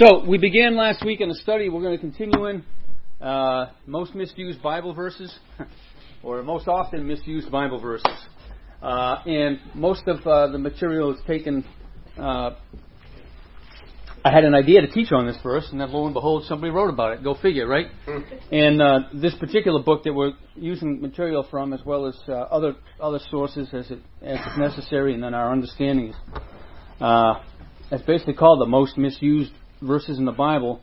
So we began last week in a study. We're going to continue in uh, most misused Bible verses, or most often misused Bible verses. Uh, and most of uh, the material is taken. Uh, I had an idea to teach on this verse, and then lo and behold, somebody wrote about it. Go figure, right? and uh, this particular book that we're using material from, as well as uh, other other sources as it as it's necessary, and then our understandings. Uh, it's basically called the most misused verses in the Bible.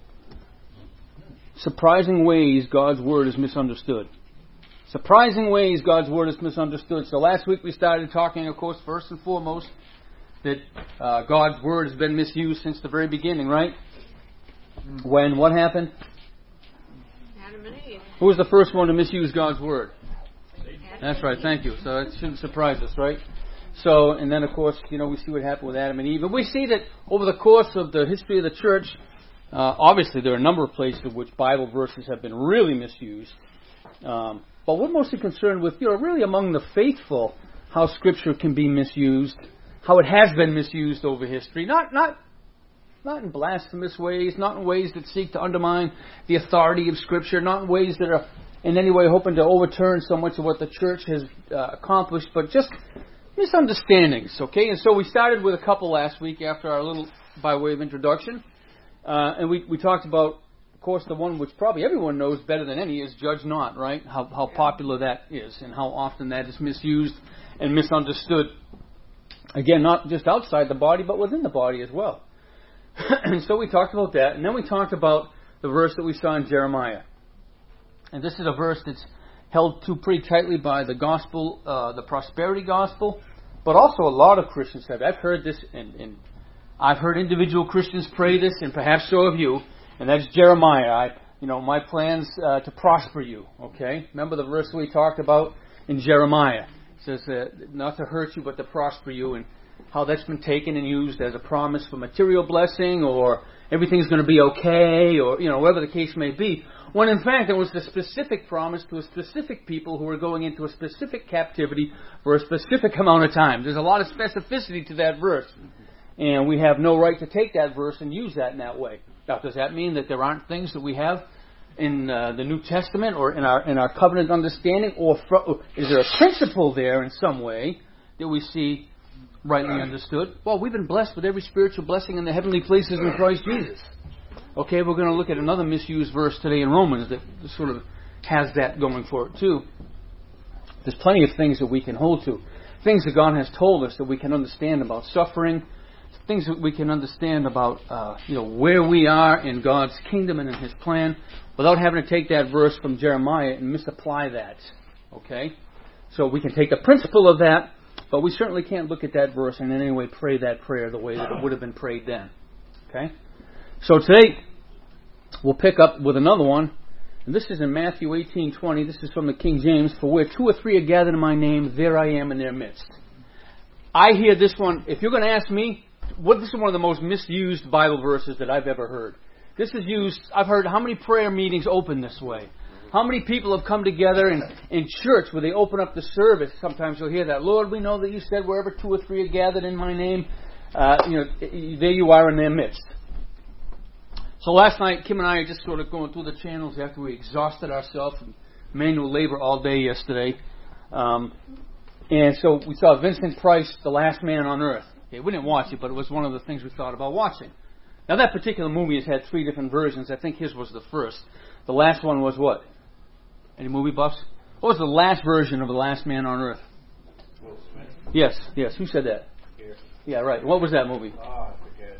Surprising ways God's word is misunderstood. Surprising ways God's word is misunderstood. So last week we started talking, of course, first and foremost, that uh, God's word has been misused since the very beginning, right? When what happened? Adam and Eve. Who was the first one to misuse God's word? That's right. Thank you. So it shouldn't surprise us, right? So, and then of course, you know, we see what happened with Adam and Eve. And we see that over the course of the history of the church, uh, obviously there are a number of places in which Bible verses have been really misused. Um, but we're mostly concerned with, you know, really among the faithful, how Scripture can be misused, how it has been misused over history. Not, not, not in blasphemous ways, not in ways that seek to undermine the authority of Scripture, not in ways that are in any way hoping to overturn so much of what the church has uh, accomplished, but just misunderstandings, okay? And so we started with a couple last week after our little by way of introduction. Uh, and we, we talked about, of course, the one which probably everyone knows better than any is judge not, right? How, how popular that is and how often that is misused and misunderstood. Again, not just outside the body, but within the body as well. and so we talked about that. And then we talked about the verse that we saw in Jeremiah. And this is a verse that's held to pretty tightly by the gospel, uh, the prosperity gospel, but also a lot of Christians have. I've heard this, and, and I've heard individual Christians pray this, and perhaps so have you. And that's Jeremiah. I, you know, my plans uh, to prosper you. Okay, remember the verse we talked about in Jeremiah. It says uh, not to hurt you, but to prosper you, and how that's been taken and used as a promise for material blessing, or everything's going to be okay, or you know, whatever the case may be when in fact it was the specific promise to a specific people who were going into a specific captivity for a specific amount of time. There's a lot of specificity to that verse. And we have no right to take that verse and use that in that way. Now, does that mean that there aren't things that we have in uh, the New Testament or in our in our covenant understanding, or fr- is there a principle there in some way that we see rightly understood? Well, we've been blessed with every spiritual blessing in the heavenly places in Christ Jesus. Okay, we're going to look at another misused verse today in Romans that sort of has that going for it too. There's plenty of things that we can hold to, things that God has told us that we can understand about suffering, things that we can understand about uh, you know where we are in God's kingdom and in His plan, without having to take that verse from Jeremiah and misapply that. Okay, so we can take the principle of that, but we certainly can't look at that verse and in any way pray that prayer the way that it would have been prayed then. Okay. So today we'll pick up with another one. And this is in Matthew 18:20. This is from the King James. For where two or three are gathered in my name, there I am in their midst. I hear this one. If you're going to ask me, what this is one of the most misused Bible verses that I've ever heard. This is used. I've heard how many prayer meetings open this way. How many people have come together in, in church where they open up the service? Sometimes you'll hear that. Lord, we know that you said wherever two or three are gathered in my name, uh, you know, there you are in their midst. So last night, Kim and I are just sort of going through the channels after we exhausted ourselves and manual labor all day yesterday. Um, and so we saw Vincent Price, The Last Man on Earth. Okay, we didn't watch it, but it was one of the things we thought about watching. Now that particular movie has had three different versions. I think his was the first. The last one was what? Any movie buffs? What was the last version of The Last Man on Earth? Will Smith. Yes, yes. Who said that? Here. Yeah, right. What was that movie? Ah,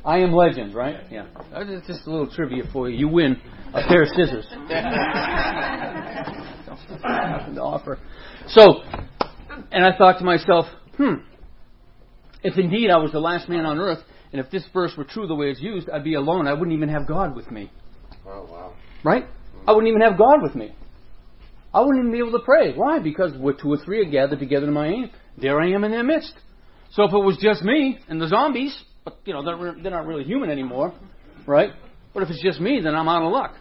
I Am Legend, right? Yeah. That's just a little trivia for you. You win a pair of scissors. Nothing to offer. So, and I thought to myself, hmm, if indeed I was the last man on earth, and if this verse were true the way it's used, I'd be alone. I wouldn't even have God with me. Oh, wow. Right? I wouldn't even have God with me. I wouldn't even be able to pray. Why? Because where two or three are gathered together in my name, there I am in their midst. So if it was just me and the zombies, but you know they're, they're not really human anymore, right? But if it's just me, then I'm out of luck.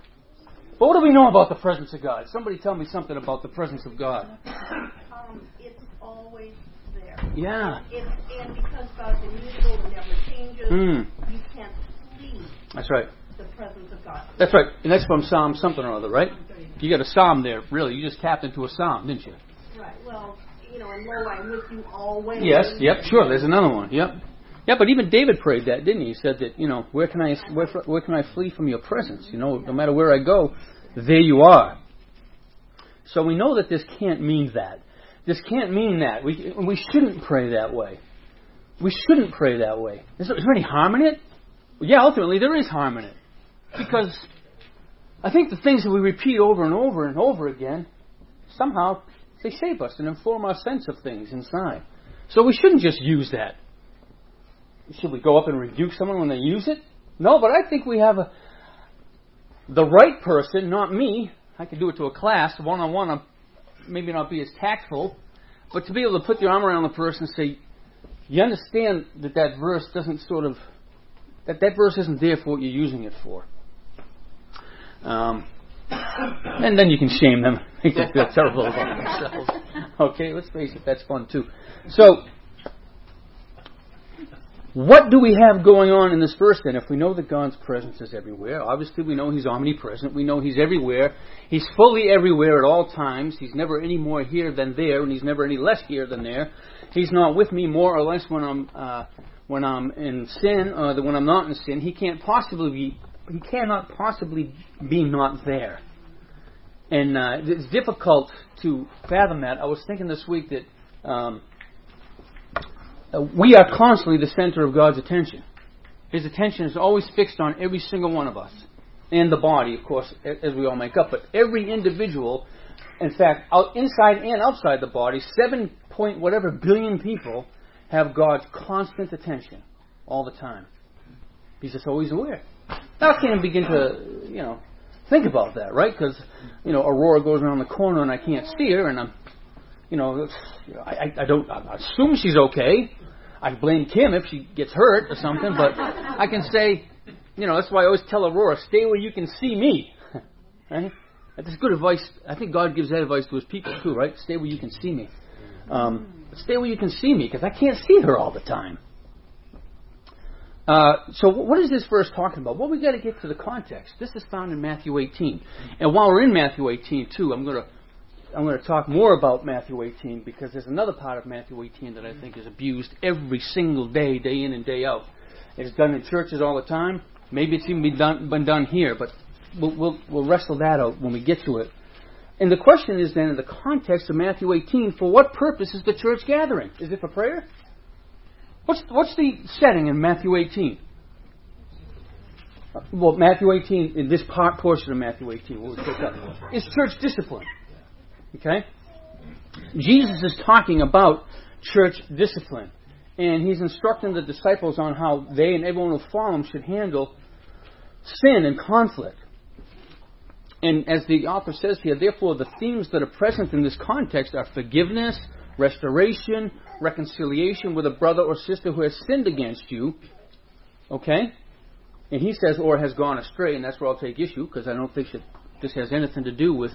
But what do we know about the presence of God? Somebody tell me something about the presence of God. Um, it's always there. Yeah. It's, and because God's immutable and never changes, Mm. you can't see That's right. the presence of God. That's right. And that's from Psalm something or other, right? You got a psalm there, really. You just tapped into a psalm, didn't you? Right. Well, you know, and lo, I'm with you always. Yes, yep, sure. There's another one. Yep. Yeah, but even David prayed that, didn't he? He said that, you know, where can I where, where can I flee from your presence? You know, no matter where I go, there you are. So we know that this can't mean that. This can't mean that. We we shouldn't pray that way. We shouldn't pray that way. Is there, is there any harm in it? Yeah, ultimately there is harm in it. Because I think the things that we repeat over and over and over again, somehow they shape us and inform our sense of things inside. So we shouldn't just use that. Should we go up and rebuke someone when they use it? No, but I think we have a the right person, not me. I could do it to a class one on one. Maybe not be as tactful, but to be able to put your arm around the person and say, "You understand that that verse doesn't sort of that that verse isn't there for what you're using it for." Um, and then you can shame them. Make them feel terrible about themselves. Okay, let's face it, that's fun too. So, what do we have going on in this verse then? If we know that God's presence is everywhere, obviously we know He's omnipresent. We know He's everywhere. He's fully everywhere at all times. He's never any more here than there, and He's never any less here than there. He's not with me more or less when I'm uh, when I'm in sin, or uh, when I'm not in sin. He can't possibly be. He cannot possibly be not there. And uh, it's difficult to fathom that. I was thinking this week that. Um, Uh, we are constantly the center of God's attention. His attention is always fixed on every single one of us. And the body, of course, as we all make up. But every individual, in fact, out, inside and outside the body, seven point whatever billion people have God's constant attention all the time. He's just always aware. Now I can't even begin to, you know, think about that, right? Because, you know, Aurora goes around the corner and I can't see her, and I'm you know, I, I don't I assume she's okay. I blame Kim if she gets hurt or something, but I can say, you know, that's why I always tell Aurora, stay where you can see me. right? That's good advice. I think God gives that advice to His people too, right? Stay where you can see me. Um, stay where you can see me because I can't see her all the time. Uh, so what is this verse talking about? Well, we've got to get to the context. This is found in Matthew 18, and while we're in Matthew 18 too, I'm going to I'm going to talk more about Matthew 18 because there's another part of Matthew 18 that I think is abused every single day, day in and day out. It's done in churches all the time. Maybe it's even been done, been done here, but we'll, we'll, we'll wrestle that out when we get to it. And the question is then, in the context of Matthew 18, for what purpose is the church gathering? Is it for prayer? What's, what's the setting in Matthew 18? Uh, well, Matthew 18, in this part portion of Matthew 18, what pick up, is church discipline. Okay? Jesus is talking about church discipline. And he's instructing the disciples on how they and everyone who follow him should handle sin and conflict. And as the author says here, therefore, the themes that are present in this context are forgiveness, restoration, reconciliation with a brother or sister who has sinned against you. Okay? And he says, or has gone astray, and that's where I'll take issue, because I don't think that this has anything to do with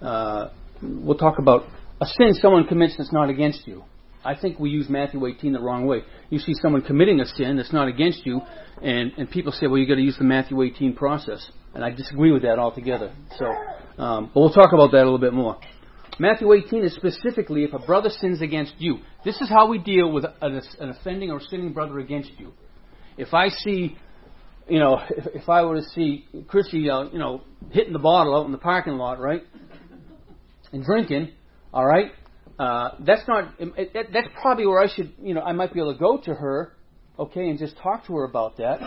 uh, we'll talk about a sin someone commits that's not against you. I think we use Matthew 18 the wrong way. You see someone committing a sin that's not against you, and, and people say, well, you've got to use the Matthew 18 process. And I disagree with that altogether. So, um, but we'll talk about that a little bit more. Matthew 18 is specifically if a brother sins against you. This is how we deal with an, an offending or sinning brother against you. If I see, you know, if, if I were to see Chrissy, uh, you know, hitting the bottle out in the parking lot, right? And drinking, all right, uh, that's not. It, it, that's probably where I should, you know, I might be able to go to her, okay, and just talk to her about that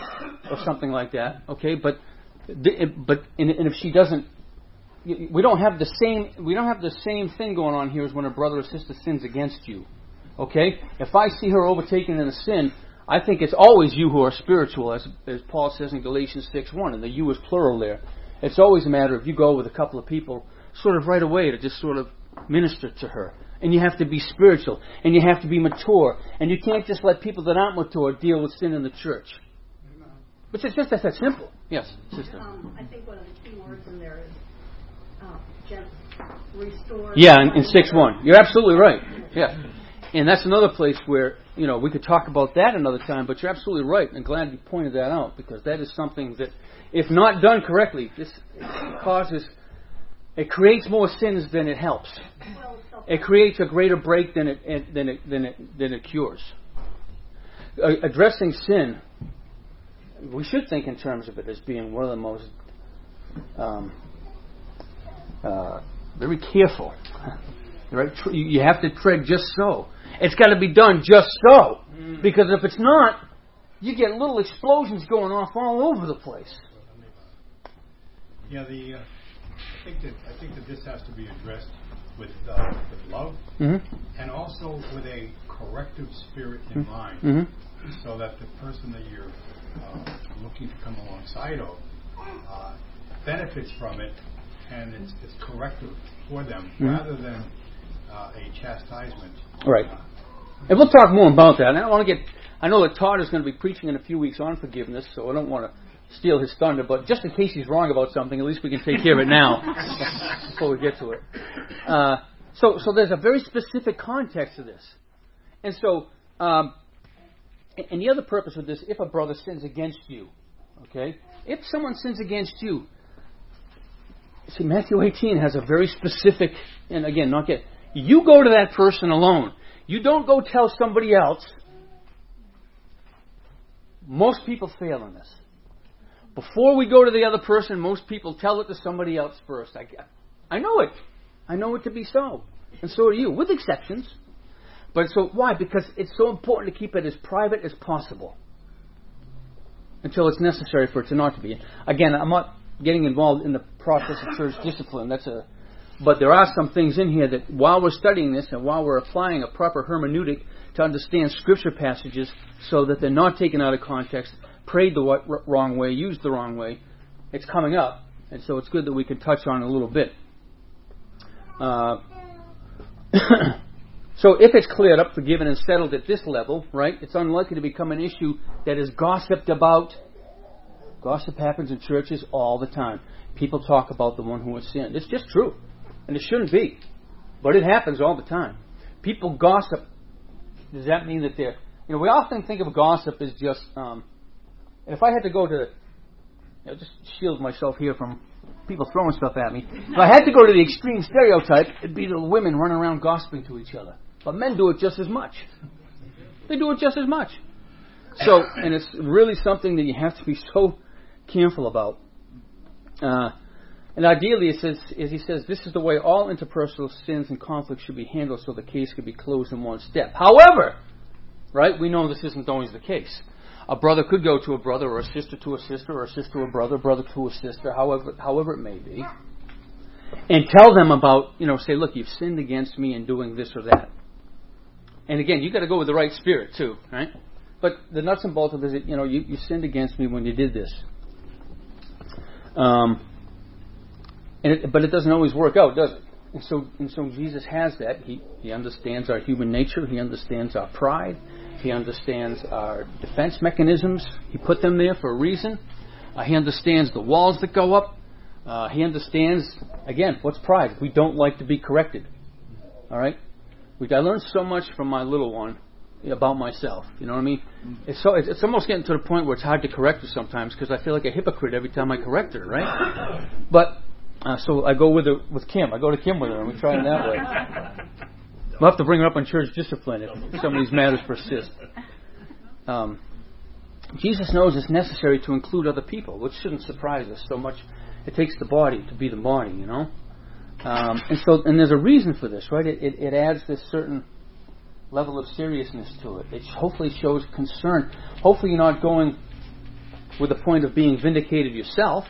or something like that, okay. But, but and, if she doesn't, we don't have the same. We don't have the same thing going on here as when a brother or sister sins against you, okay. If I see her overtaken in a sin, I think it's always you who are spiritual, as, as Paul says in Galatians 6.1, and the you is plural there. It's always a matter of you go with a couple of people sort of right away to just sort of minister to her. And you have to be spiritual. And you have to be mature. And you can't just let people that aren't mature deal with sin in the church. But it's just that's that simple. Yes, sister. Um, I think one of the key words in there is uh, just restore. Yeah, in, in 6 1. You're absolutely right. Yeah. And that's another place where you know, we could talk about that another time, but you're absolutely right, and glad you pointed that out because that is something that, if not done correctly, this causes, it creates more sins than it helps. It creates a greater break than it it- than it than it, than it cures. Addressing sin, we should think in terms of it as being one of the most um, uh, very careful. Right? You you have to tread just so. It's got to be done just so. Because if it's not, you get little explosions going off all over the place. Yeah, the, uh, I think that, I think that this has to be addressed with, uh, with love Mm-hmm. and also with a corrective spirit in mind. Mm-hmm. So that the person that you're, uh, looking to come alongside of, uh, benefits from it and it's, it's corrective for them Mhm. rather than, uh, a chastisement. Right. And we'll talk more about that. And I don't want to get. I know that Todd is going to be preaching in a few weeks on forgiveness, so I don't want to steal his thunder. But just in case he's wrong about something, at least we can take care of it now before we get to it. Uh, so, so there's a very specific context to this, and so, um, and the other purpose of this, if a brother sins against you, okay, if someone sins against you, see Matthew 18 has a very specific, and again, not get. You go to that person alone. You don't go tell somebody else. Most people fail in this. Before we go to the other person, most people tell it to somebody else first. I, I know it. I know it to be so. And so do you, with exceptions. But so, why? Because it's so important to keep it as private as possible until it's necessary for it to not to be. Again, I'm not getting involved in the process of church discipline. That's a but there are some things in here that while we're studying this and while we're applying a proper hermeneutic to understand scripture passages so that they're not taken out of context, prayed the wrong way, used the wrong way, it's coming up. And so it's good that we can touch on it a little bit. Uh, so if it's cleared up, forgiven, and settled at this level, right, it's unlikely to become an issue that is gossiped about. Gossip happens in churches all the time. People talk about the one who has sinned. It's just true. And it shouldn't be. But it happens all the time. People gossip. Does that mean that they're. You know, we often think of gossip as just. Um, and if I had to go to. You know, just shield myself here from people throwing stuff at me. If I had to go to the extreme stereotype, it'd be the women running around gossiping to each other. But men do it just as much. They do it just as much. So, and it's really something that you have to be so careful about. Uh, and ideally, it says, as he says, this is the way all interpersonal sins and conflicts should be handled so the case could be closed in one step. However, right, we know this isn't always the case. A brother could go to a brother, or a sister to a sister, or a sister to a brother, brother to a sister, however, however it may be, and tell them about, you know, say, look, you've sinned against me in doing this or that. And again, you've got to go with the right spirit too, right? But the nuts and bolts of it is, you know, you, you sinned against me when you did this. Um, and it, but it doesn't always work out, does it? And so, and so Jesus has that. He, he understands our human nature. He understands our pride. He understands our defense mechanisms. He put them there for a reason. Uh, he understands the walls that go up. Uh, he understands, again, what's pride? We don't like to be corrected. All right? We, I learned so much from my little one about myself. You know what I mean? It's so it's, it's almost getting to the point where it's hard to correct her sometimes because I feel like a hypocrite every time I correct her, right? But uh, so I go with her with Kim. I go to Kim with her, and we try it that way. We'll have to bring her up on church discipline if some of these matters persist. Um, Jesus knows it's necessary to include other people, which shouldn't surprise us so much. It takes the body to be the body, you know. Um, and so, and there's a reason for this, right? It, it, it adds this certain level of seriousness to it. It hopefully shows concern. Hopefully, you're not going with the point of being vindicated yourself,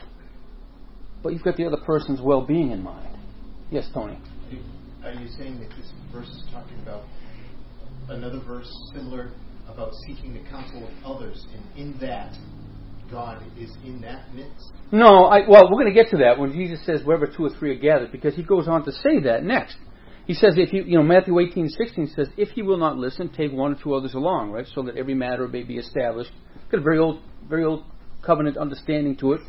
but you've got the other person's well-being in mind. Yes, Tony. Are you saying that this verse is talking about another verse similar about seeking the counsel of others, and in that God is in that midst? No, I, well, we're going to get to that when Jesus says wherever two or three are gathered, because he goes on to say that next. He says, if you, you know, Matthew 18, 16 says, if you will not listen, take one or two others along, right, so that every matter may be established. Got a very old, very old covenant understanding to it,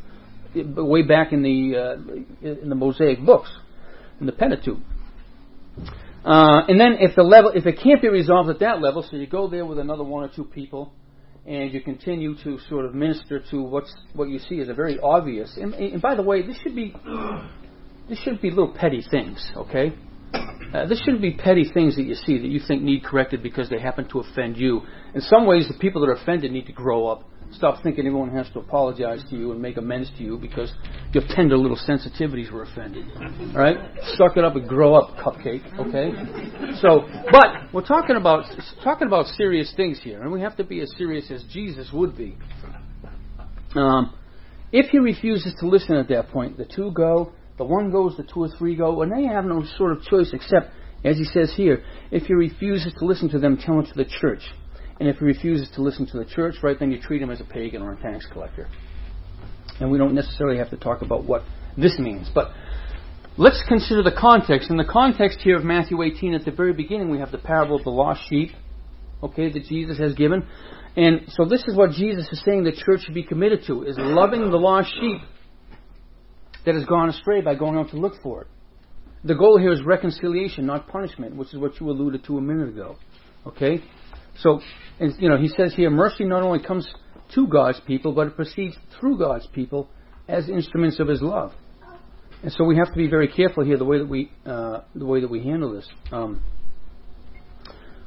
way back in the uh, in the Mosaic books, in the Pentateuch. Uh, and then if the level, if it can't be resolved at that level, so you go there with another one or two people, and you continue to sort of minister to what's what you see as a very obvious. And, and by the way, this should be this shouldn't be little petty things, okay? Uh, this shouldn't be petty things that you see that you think need corrected because they happen to offend you. In some ways, the people that are offended need to grow up. Stop thinking everyone has to apologize to you and make amends to you because your tender little sensitivities were offended. All right, suck it up and grow up, cupcake. Okay. So, but we're talking about talking about serious things here, and we have to be as serious as Jesus would be. Um, if he refuses to listen at that point, the two go, the one goes, the two or three go, and they have no sort of choice except, as he says here, if he refuses to listen to them, tell him to the church. And if he refuses to listen to the church, right, then you treat him as a pagan or a tax collector. And we don't necessarily have to talk about what this means. But let's consider the context. In the context here of Matthew 18, at the very beginning, we have the parable of the lost sheep, okay, that Jesus has given. And so this is what Jesus is saying the church should be committed to, is loving the lost sheep that has gone astray by going out to look for it. The goal here is reconciliation, not punishment, which is what you alluded to a minute ago. Okay? So, you know, he says here, mercy not only comes to God's people, but it proceeds through God's people as instruments of His love. And so we have to be very careful here the way that we uh, the way that we handle this. Um,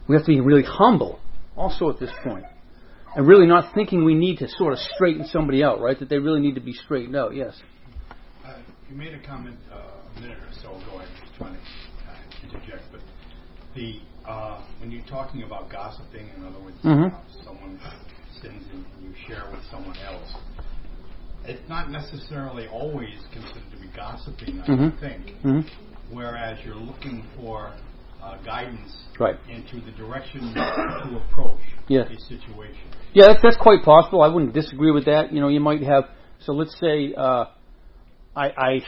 we have to be really humble, also at this point, and really not thinking we need to sort of straighten somebody out, right? That they really need to be straightened out. Yes. You made a comment uh, a minute or so ago. I was trying to uh, interject, but the uh, when you're talking about gossiping, in other words, Mhm. uh, someone sins and you share with someone else, it's not necessarily always considered to be gossiping, I Mhm. don't think. hmm Whereas you're looking for uh, guidance Right. into the direction to approach Yeah. a situation. Yeah, that's, that's quite possible. I wouldn't disagree with that. You know, you might have. So let's say uh, I, I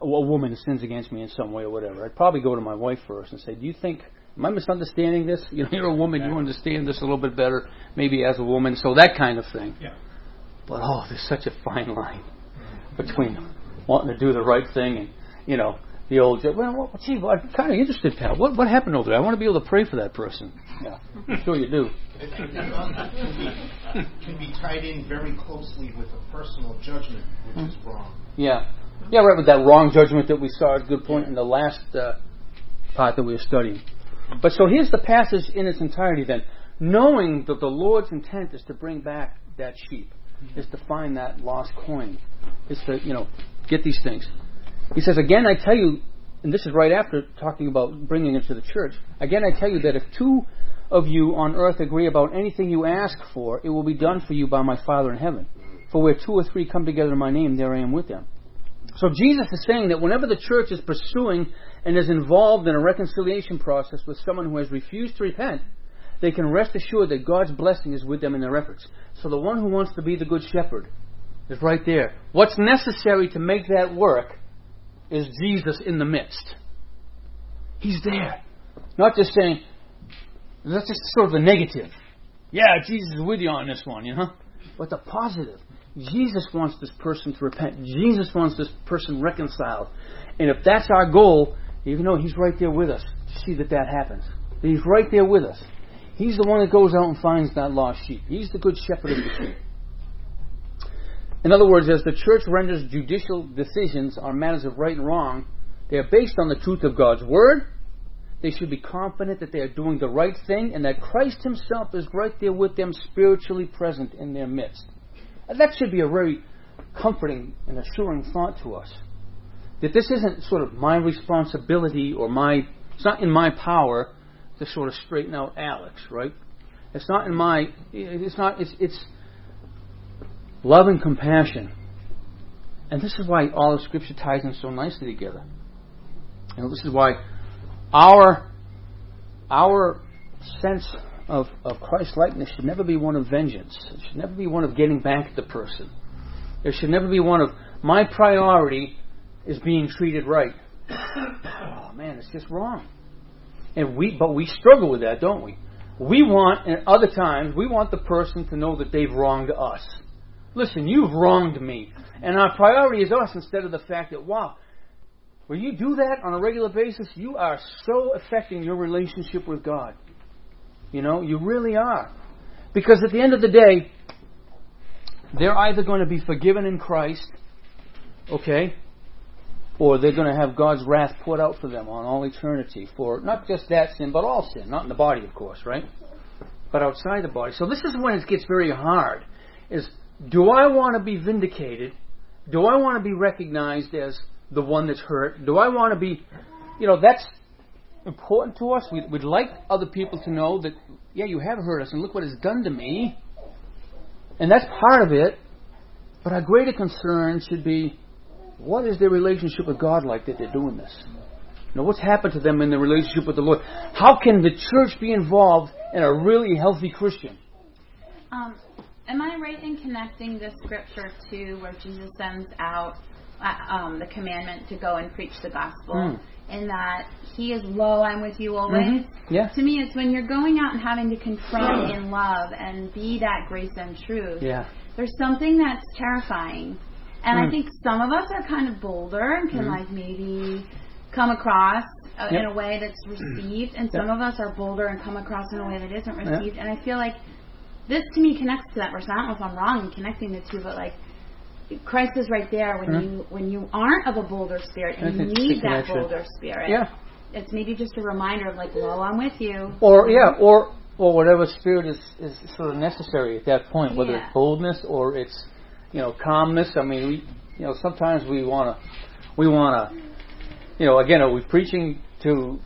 a woman sins against me in some way or whatever. I'd probably go to my wife first and say, "Do you think am I misunderstanding this? You know, you're a woman. You understand this a little bit better, maybe as a woman. So that kind of thing. Yeah. But oh, there's such a fine line between wanting to do the right thing and you know the old. Well, well gee, well, I'm kind of interested, pal. What what happened over there? I want to be able to pray for that person. Yeah, sure you do. It can be, can be tied in very closely with a personal judgment, which is mm. wrong. Yeah. Yeah, right, with that wrong judgment that we saw, a good point in the last uh, part that we were studying. But so here's the passage in its entirety then. Knowing that the Lord's intent is to bring back that sheep, is to find that lost coin, is to, you know, get these things. He says, Again, I tell you, and this is right after talking about bringing it to the church. Again, I tell you that if two of you on earth agree about anything you ask for, it will be done for you by my Father in heaven. For where two or three come together in my name, there I am with them. So Jesus is saying that whenever the church is pursuing and is involved in a reconciliation process with someone who has refused to repent, they can rest assured that God's blessing is with them in their efforts. So the one who wants to be the good shepherd is right there. What's necessary to make that work is Jesus in the midst. He's there. Not just saying, that's just sort of the negative. Yeah, Jesus is with you on this one, you know? But the positive. Jesus wants this person to repent. Jesus wants this person reconciled. And if that's our goal, you know He's right there with us to see that that happens. He's right there with us. He's the one that goes out and finds that lost sheep. He's the good shepherd of the sheep. In other words, as the church renders judicial decisions on matters of right and wrong, they are based on the truth of God's Word. They should be confident that they are doing the right thing and that Christ Himself is right there with them, spiritually present in their midst. And that should be a very comforting and assuring thought to us. That this isn't sort of my responsibility or my, it's not in my power to sort of straighten out Alex, right? It's not in my, it's not, it's, it's love and compassion. And this is why all of Scripture ties in so nicely together. Know, this is why our, our sense of, of Christ likeness should never be one of vengeance. It should never be one of getting back at the person. It should never be one of my priority is being treated right. oh man, it's just wrong. And we but we struggle with that, don't we? We want at other times we want the person to know that they've wronged us. Listen, you've wronged me. And our priority is us instead of the fact that wow, When you do that on a regular basis, you are so affecting your relationship with God. You know, you really are. Because at the end of the day, they're either going to be forgiven in Christ, okay, or they're going to have God's wrath poured out for them on all eternity for not just that sin, but all sin. Not in the body, of course, right? But outside the body. So this is when it gets very hard. Is do I want to be vindicated? Do I want to be recognized as the one that's hurt? Do I want to be, you know, that's important to us. We'd, we'd like other people to know that, yeah, you have hurt us, and look what it's done to me. And that's part of it. But our greater concern should be, what is their relationship with God like that they're doing this? You know, what's happened to them in their relationship with the Lord? How can the church be involved in a really healthy Christian? Um, am I right in connecting this scripture to where Jesus sends out uh, um, the commandment to go and preach the gospel? Mm. In that he is lo, I'm with you always. Mm-hmm. Yeah. To me, it's when you're going out and having to confront in love and be that grace and truth. Yeah. There's something that's terrifying, and Mm. I think some of us are kind of bolder and can Mhm. like maybe come across uh, in a way that's received, and some of us are bolder and come across in a way that isn't received. And I feel like this to me connects to that verse. I don't know if I'm wrong in connecting the two, but like Christ is right there when Mhm. you when you aren't of a bolder spirit and you need that bolder spirit. Yeah. It's maybe just a reminder of like, well, I'm with you. Or yeah, or or whatever spirit is, is sort of necessary at that point, whether Yeah. it's boldness or it's you know calmness. I mean, we you know sometimes we want to we want to you know again are we preaching to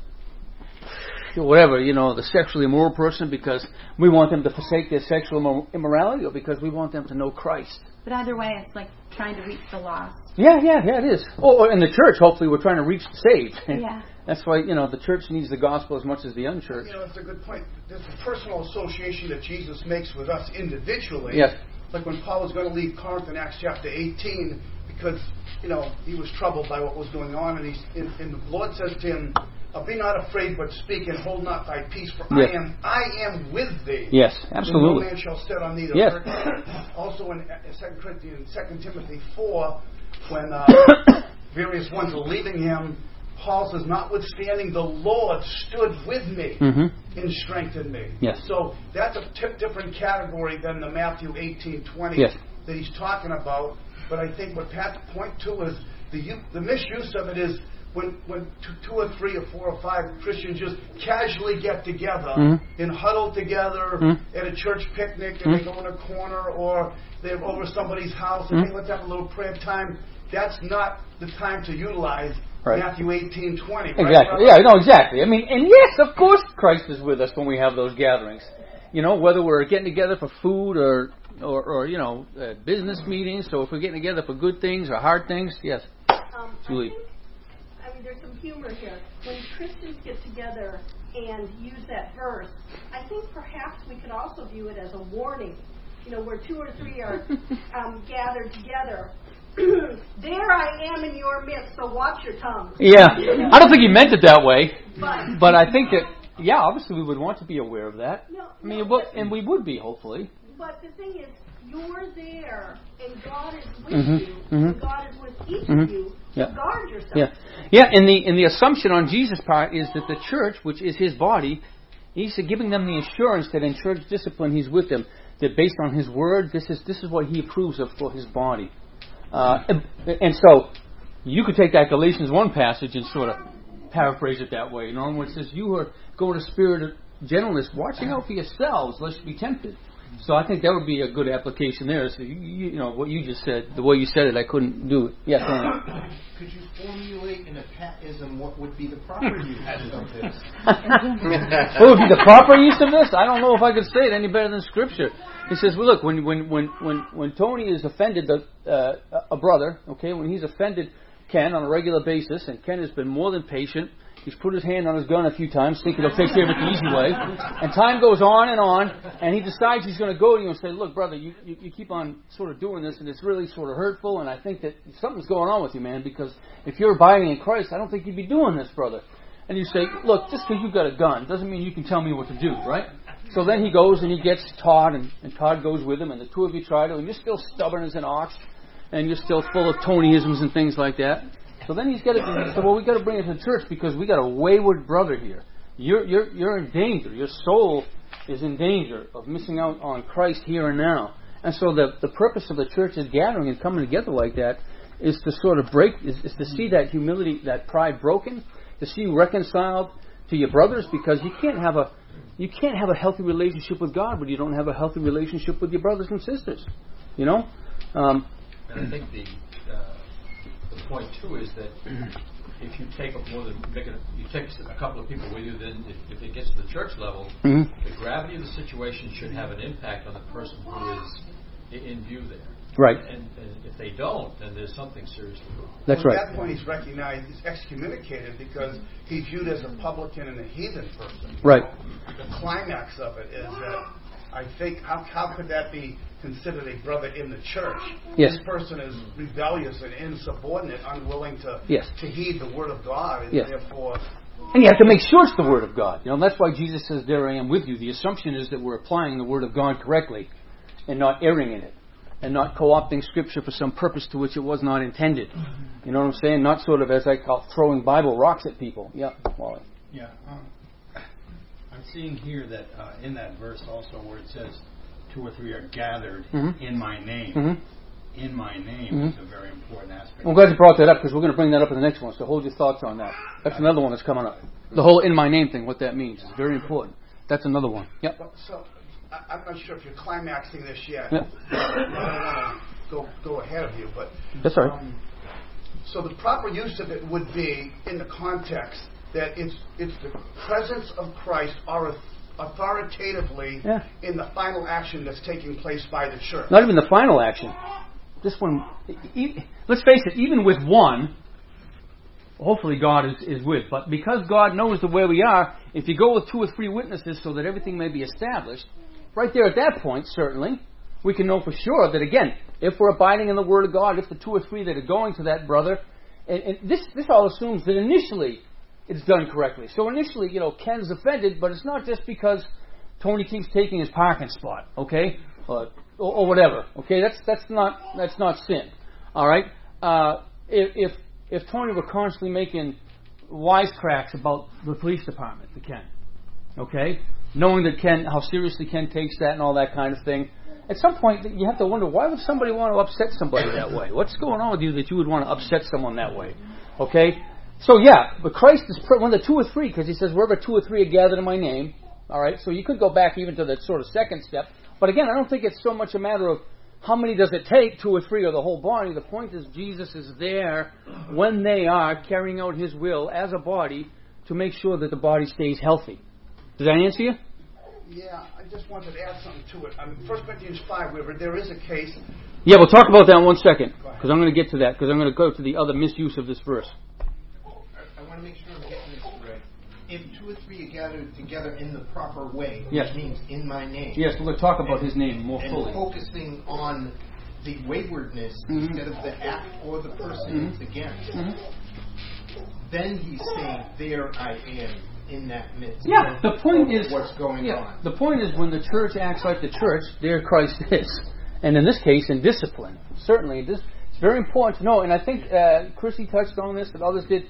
whatever you know the sexually immoral person because we want them to forsake their sexual immorality or because we want them to know Christ. But either way, it's like trying to reach the lost. Yeah, yeah, yeah, it is. Oh, oh in the church, hopefully, we're trying to reach the saved. Yeah. That's why you know the church needs the gospel as much as the unchurched. You know, it's a good point. There's a personal association that Jesus makes with us individually. Yes. Like when Paul was going to leave Corinth in Acts chapter 18, because you know he was troubled by what was going on, and he's and, and the Lord says to him, uh, "Be not afraid, but speak and hold not thy peace, for Yes. I am I am with thee." Yes, And absolutely. No man shall set on thee the Yes. Also in Second Corinthians, Second Timothy four, when uh, various ones are leaving him, Paul says, "Notwithstanding, the Lord stood with me." hmm and strengthened me. Yes. So that's a different category than the Matthew 18, 20 Yes. that he's talking about. But I think what Pat's point to is the the misuse of it is when when two, two or three or four or five Christians just casually get together Mhm. and huddle together Mhm. at a church picnic and they Mhm. go in a corner or they're over somebody's house and Mhm. hey let's have a little prayer time. That's not the time to utilize Right. Matthew 18, 20. right, Exactly. Robert? Yeah, no, exactly. I mean, and yes, of course, Christ is with us when we have those gatherings. You know, whether we're getting together for food or, or, or you know, uh, business meetings. So if we're getting together for good things or hard things, yes. Um, Julie. I think, I mean, there's some humor here. When Christians get together and use that verse, I think perhaps we could also view it as a warning. You know, where two or three are um, gathered together. there I am in your midst, so watch your tongue. Yeah, I don't think he meant it that way, But, but I think that yeah, obviously we would want to be aware of that. No, I mean, no, well, but- and we would be hopefully. But the thing is, you're there, and God is with Mhm, you, mhm. and God is with each Mhm. of you. Yeah. Guard yourself. Yeah, yeah, and the and the assumption on Jesus' part is that the church, which is His body, He's giving them the assurance that in church discipline He's with them. That based on His word, this is this is what He approves of for His body. Uh, and, and so, you could take that Galatians one passage and sort of paraphrase it that way. You know, in which it says, "You are going to spirit of gentleness, watching out for yourselves, lest you be tempted." So I think that would be a good application there. So you, you, you know what you just said, the way you said it, I couldn't do it. Yeah, go. Could you formulate in a patism what would be the proper use of this? what would be the proper use of this? I don't know if I could say it any better than Scripture. He says, "Well, look, when when when when when Tony is offended, the, uh, a brother, okay, when he's offended Ken on a regular basis, and Ken has been more than patient. He's put his hand on his gun a few times, thinking he'll take care of it the easy way. And time goes on and on, and he decides he's going to go to you and say, "Look, brother, you, you you keep on sort of doing this, and it's really sort of hurtful. And I think that something's going on with you, man. Because if you're abiding in Christ, I don't think you'd be doing this, brother." And you say, look, just because you've got a gun doesn't mean you can tell me what to do, right? So then he goes and he gets Todd, and, and Todd goes with him, and the two of you try to, and you're still stubborn as an ox, and you're still full of Tonyisms and things like that. So then he's got to so well we got to bring it to church because we got a wayward brother here. You're you're you're in danger. Your soul is in danger of missing out on Christ here and now. And so the the purpose of the church's gathering and coming together like that is to sort of break is, is to see that humility, that pride broken, to see reconciled to your brothers because you can't have a you can't have a healthy relationship with God when you don't have a healthy relationship with your brothers and sisters. You know? Um, And I think the point too is that if you take up more than make it, you take a couple of people with you, then if, if it gets to the church level, Mhm. the gravity of the situation should have an impact on the person who is in view there. Right. And, and if they don't, then there's something seriously wrong. That's well, right. At that point, he's recognized, he's excommunicated because he's viewed as a publican and a heathen person. Right. The climax of it is that I think how how could that be considered a brother in the church? Yes. This person is rebellious and insubordinate, unwilling to Yes. to heed the word of God, and Yes. therefore And you have to make sure it's the Word of God. You know, that's why Jesus says, There I am with you. The assumption is that we're applying the Word of God correctly and not erring in it. And not co opting Scripture for some purpose to which it was not intended. You know what I'm saying? Not sort of, as I call, throwing Bible rocks at people. Yeah, Wally. Yeah. Um, I'm seeing here that uh, in that verse also where it says, two or three are gathered Mhm. in my name. hmm In my name Mhm. is a very important aspect. I'm glad you brought that up because we're going to bring that up in the next one. So hold your thoughts on that. That's another one that's coming up. The whole in my name thing, what that means, is very important. That's another one. Yep. Well, So I, I'm not sure if you're climaxing this yet. Yeah. I don't want to go go ahead of you, but That's all right. um, so the proper use of it would be in the context that it's it's the presence of Christ or authoritatively Yeah. in the final action that's taking place by the church. Not even the final action. This one, e- let's face it, even with one, hopefully God is, is with. But because God knows the way we are, if you go with two or three witnesses so that everything may be established, right there at that point, certainly, we can know for sure that again, if we're abiding in the Word of God, if the two or three that are going to that brother, and, and this this all assumes that initially it's done correctly. So initially, you know, Ken's offended, but it's not just because Tony keeps taking his parking spot, okay, or, or, or whatever, okay. That's that's not that's not sin, all right. Uh, if if if Tony were constantly making wisecracks about the police department to Ken, okay, knowing that Ken how seriously Ken takes that and all that kind of thing. At some point, you have to wonder why would somebody want to upset somebody that way? What's going on with you that you would want to upset someone that way? Okay, so yeah, but Christ is one of the two or three because he says wherever two or three are gathered in my name. All right, so you could go back even to that sort of second step, but again, I don't think it's so much a matter of how many does it take, two or three or the whole body. The point is Jesus is there when they are carrying out His will as a body to make sure that the body stays healthy. Does that answer you? Yeah, I just wanted to add something to it. I mean, 1 Corinthians 5, where there is a case. Yeah, we'll talk about that in one second because I'm going to get to that because I'm going to go to the other misuse of this verse. Want to make sure I'm getting this right. If two or three are gathered together in the proper way, Yes. which means in my name, Yes, to talk about His name more and fully. focusing on the waywardness Mhm. instead of the act or the person Mhm. it's against, Mhm. then he's saying, "There I am in that midst." Yeah, of- the point is what's going yeah, on. The point is when the church acts like the church, there Christ is, and in this case, in discipline. Certainly, this it's very important to know. And I think uh, Chrissy touched on this, but others did.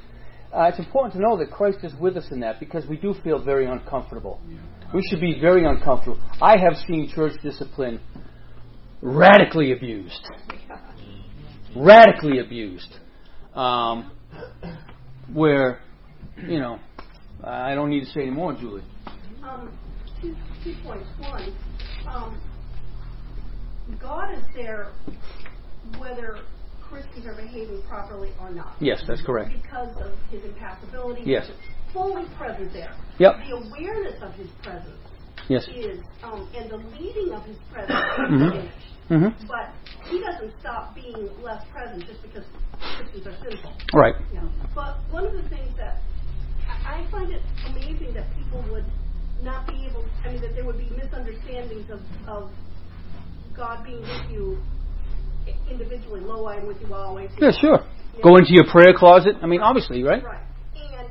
Uh, it's important to know that Christ is with us in that because we do feel very uncomfortable. We should be very uncomfortable. I have seen church discipline radically abused, radically abused, um, where you know I don't need to say any more, Julie. Um, two, two points. One, um, God is there whether Christians are behaving properly or not. Yes, that's correct. Because of his impassibility. Yes. Fully present there. Yep. The awareness of his presence Yes. is, um, and the leading of his presence is Mhm. Mm-hmm. But he doesn't stop being less present just because Christians are sinful. Right. Yeah. But one of the things that I I find it amazing that people would not be able, I mean, that there would be misunderstandings of, of God being with you individually. Lo, I am with you always. Yeah, sure. Go into your prayer closet. I mean, obviously, right? Right. And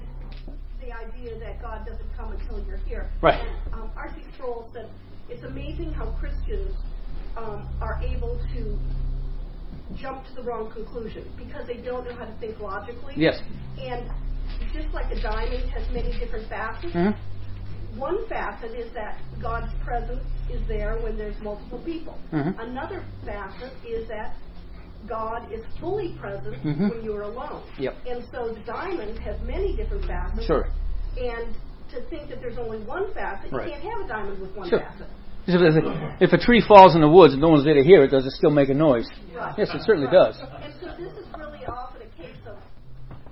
the idea that God doesn't come until you're here. Right. And, um, R.C. Sproul said, it's amazing how Christians um, are able to jump to the wrong conclusion because they don't know how to think logically. Yes. And just like a diamond has many different facets, Mhm. One facet is that God's presence is there when there's multiple people. Mhm. Another facet is that God is fully present Mhm. when you're alone. Yep. And so the diamond has many different facets. Sure. And to think that there's only one facet, Right. you can't have a diamond with one Sure. facet. If, a tree falls in the woods and no one's there to hear it, does it still make a noise? Right. Yes, it certainly does. And so this is really often a case of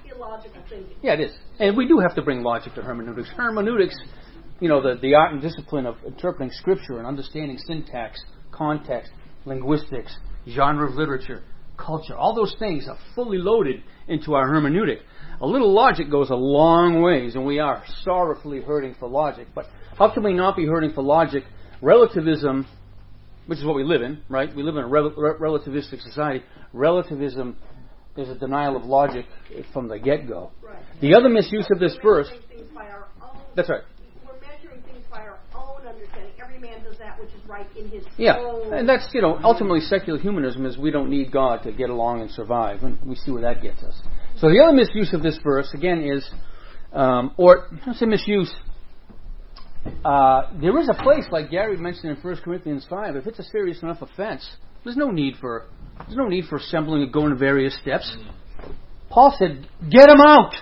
illogical thinking. Yeah, it is. And we do have to bring logic to hermeneutics. Hermeneutics, you know, the, the art and discipline of interpreting scripture and understanding syntax, context, linguistics, genre of literature, culture, all those things are fully loaded into our hermeneutic. A little logic goes a long ways, and we are sorrowfully hurting for logic. But how can we not be hurting for logic? Relativism, which is what we live in, right? We live in a rel- relativistic society. Relativism is a denial of logic from the get go. Right. The other misuse of this verse. measuring things by our own. That's right. We're measuring things by our own understanding. Every man does that which is right in his Yeah, and that's you know ultimately secular humanism is we don't need God to get along and survive, and we see where that gets us. So the other misuse of this verse again is, um, or I don't say misuse. Uh, there is a place like Gary mentioned in 1 Corinthians five. If it's a serious enough offense, there's no need for there's no need for assembling and going to various steps. Paul said, "Get him out."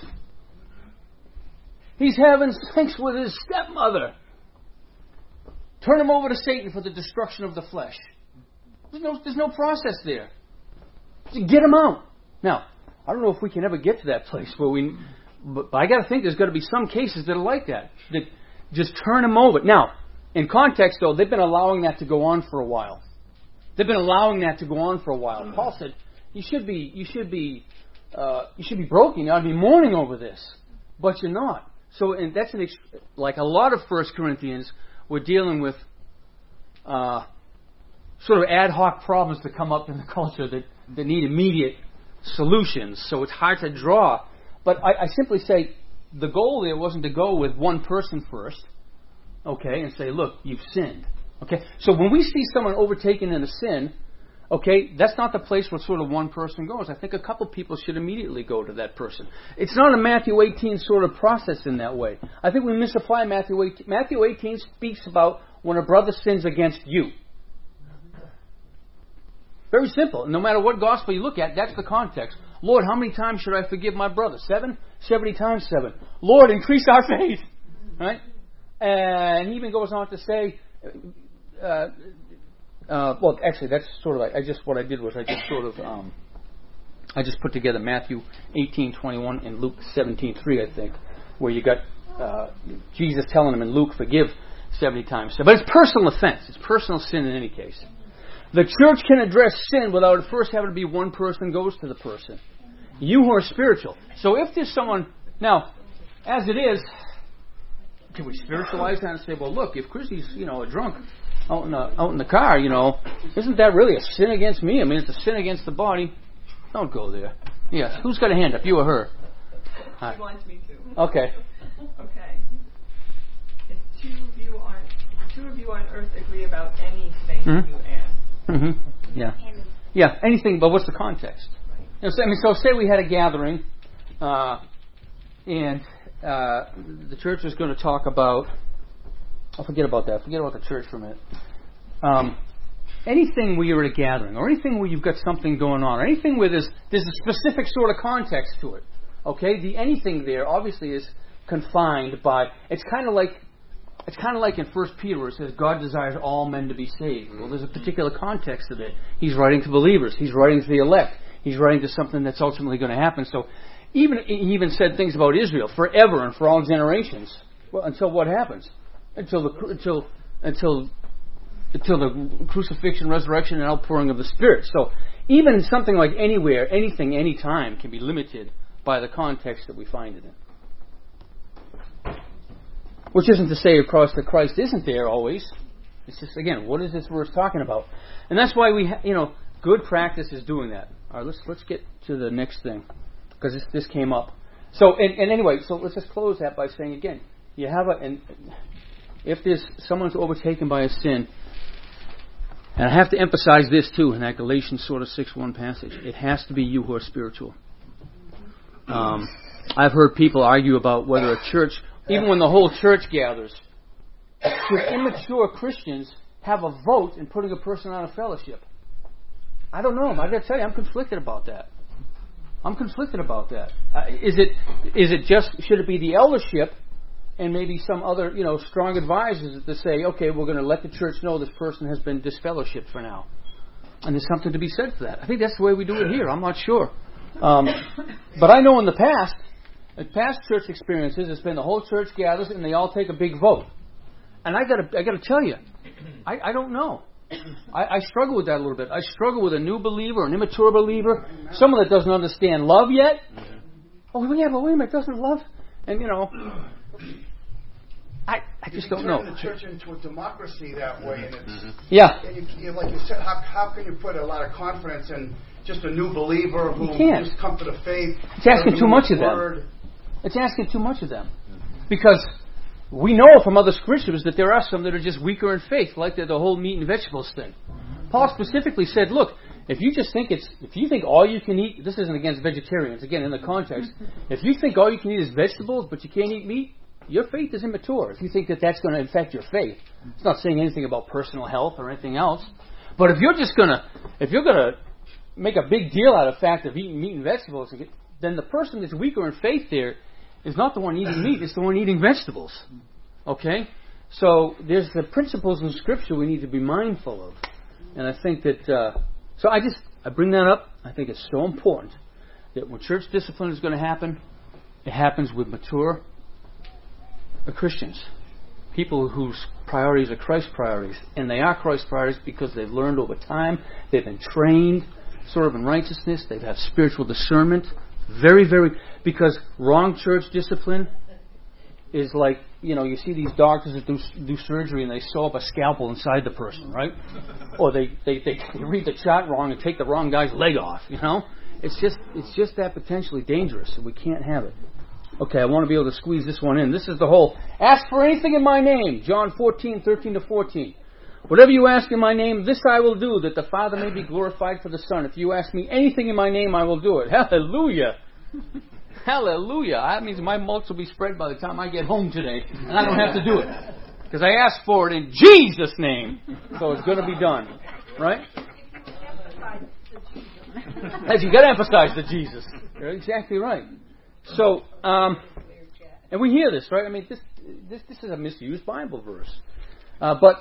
He's having sex with his stepmother. Turn him over to Satan for the destruction of the flesh. There's no, there's no process there. So get him out. Now, I don't know if we can ever get to that place where we, but, but I got to think there's got to be some cases that are like that. That just turn him over. Now, in context though, they've been allowing that to go on for a while. They've been allowing that to go on for a while. Paul said, "You should be, you should be, uh, you should be broken. You ought to be mourning over this, but you're not." So, and that's an ex- like a lot of First Corinthians. We're dealing with uh, sort of ad hoc problems that come up in the culture that, that need immediate solutions. So it's hard to draw. But I, I simply say the goal there wasn't to go with one person first, okay, and say, look, you've sinned. Okay? So when we see someone overtaken in a sin, okay, that's not the place where sort of one person goes. I think a couple people should immediately go to that person. It's not a Matthew 18 sort of process in that way. I think we misapply Matthew 18. Matthew 18 speaks about when a brother sins against you. Very simple. No matter what gospel you look at, that's the context. Lord, how many times should I forgive my brother? Seven? Seventy times seven. Lord, increase our faith. Right? And he even goes on to say, uh, uh, well, actually, that's sort of. Like I just what I did was I just sort of um, I just put together Matthew eighteen twenty one and Luke seventeen three, I think, where you got uh, Jesus telling him in Luke, forgive seventy times. But it's personal offense. It's personal sin in any case. The church can address sin without it first having to be one person goes to the person. You who are spiritual. So if there's someone now, as it is, can we spiritualize that and say, well, look, if Chrissy's you know a drunk out in the out in the car, you know, isn't that really a sin against me? I mean, it's a sin against the body. Don't go there. Yes. Who's got a hand up? You or her? Hi. He wants me to. Okay. Okay. If two of you on two of you on earth agree about anything Mhm. you ask, Mm-hmm. Yeah. Yeah. Anything, but what's the context? You know, so, I mean, so say we had a gathering, uh, and uh, the church was going to talk about. I'll forget about that. Forget about the church for a minute. Um, anything where you're at a gathering, or anything where you've got something going on, or anything where there's there's a specific sort of context to it. Okay, the anything there obviously is confined by. It's kind of like it's kind of like in First Peter where it says God desires all men to be saved. Well, there's a particular context to it. He's writing to believers. He's writing to the elect. He's writing to something that's ultimately going to happen. So, even he even said things about Israel forever and for all generations. Well, until what happens? Until the until until until the crucifixion, resurrection, and outpouring of the Spirit. So, even something like anywhere, anything, anytime can be limited by the context that we find it in. Which isn't to say, of course, that Christ isn't there always. It's just again, what is this verse talking about? And that's why we, ha- you know, good practice is doing that. All right, let's let's get to the next thing because this this came up. So and, and anyway, so let's just close that by saying again, you have a and if there's someone's overtaken by a sin, And I have to emphasize this too in that Galatians sort of 6 1 passage. It has to be you who are spiritual. Um, I've heard people argue about whether a church, even when the whole church gathers, should immature Christians have a vote in putting a person out of fellowship? I don't know. I got to tell you, I'm conflicted about that. I'm conflicted about that. Uh, is it is it just should it be the eldership and maybe some other you know strong advisors to say, okay, we're going to let the church know this person has been disfellowshipped for now, and there's something to be said for that. I think that's the way we do it here. I'm not sure, um, but I know in the past, in past church experiences, it's been the whole church gathers and they all take a big vote, and I got to I got to tell you, I, I don't know. I, I struggle with that a little bit. I struggle with a new believer, an immature believer, someone that doesn't understand love yet. Oh, yeah, but wait a minute, doesn't love? And, you know, I, I just don't know. turn the church into a democracy that mm-hmm. way, and it's mm-hmm. Yeah, and you, you, like you said, how, how can you put a lot of confidence in just a new believer who just come to the faith? It's asking too much the of them. it's asking too much of them. Because we know from other scriptures that there are some that are just weaker in faith, like the, the whole meat and vegetables thing. Paul specifically said, look, if you just think it's, if you think all you can eat, this isn't against vegetarians, again, in the context, if you think all you can eat is vegetables, but you can't eat meat, your faith is immature. If you think that that's going to affect your faith, it's not saying anything about personal health or anything else. But if you're just going to, if you're going to make a big deal out of the fact of eating meat and vegetables, then the person that's weaker in faith there is not the one eating meat, it's the one eating vegetables. Okay? So there's the principles in Scripture we need to be mindful of. And I think that, uh, so I just, I bring that up. I think it's so important that when church discipline is going to happen, it happens with mature uh, Christians. People whose priorities are Christ's priorities. And they are Christ's priorities because they've learned over time, they've been trained sort of in righteousness, they've had spiritual discernment. Very, very, because wrong church discipline is like, you know, you see these doctors that do, do surgery and they sew up a scalpel inside the person, right? Or they, they, they read the chart wrong and take the wrong guy's leg off, you know? It's just, it's just that potentially dangerous, and we can't have it. Okay, I want to be able to squeeze this one in. This is the whole ask for anything in my name. John 14, 13 to 14. Whatever you ask in my name, this I will do, that the Father may be glorified for the Son. If you ask me anything in my name, I will do it. Hallelujah. Hallelujah. That means my mulch will be spread by the time I get home today, and I don't have to do it. Because I asked for it in Jesus' name. So it's going to be done. Right? As you got to emphasize the Jesus. You're exactly right. So, um, and we hear this, right? I mean, this this this is a misused Bible verse. Uh, but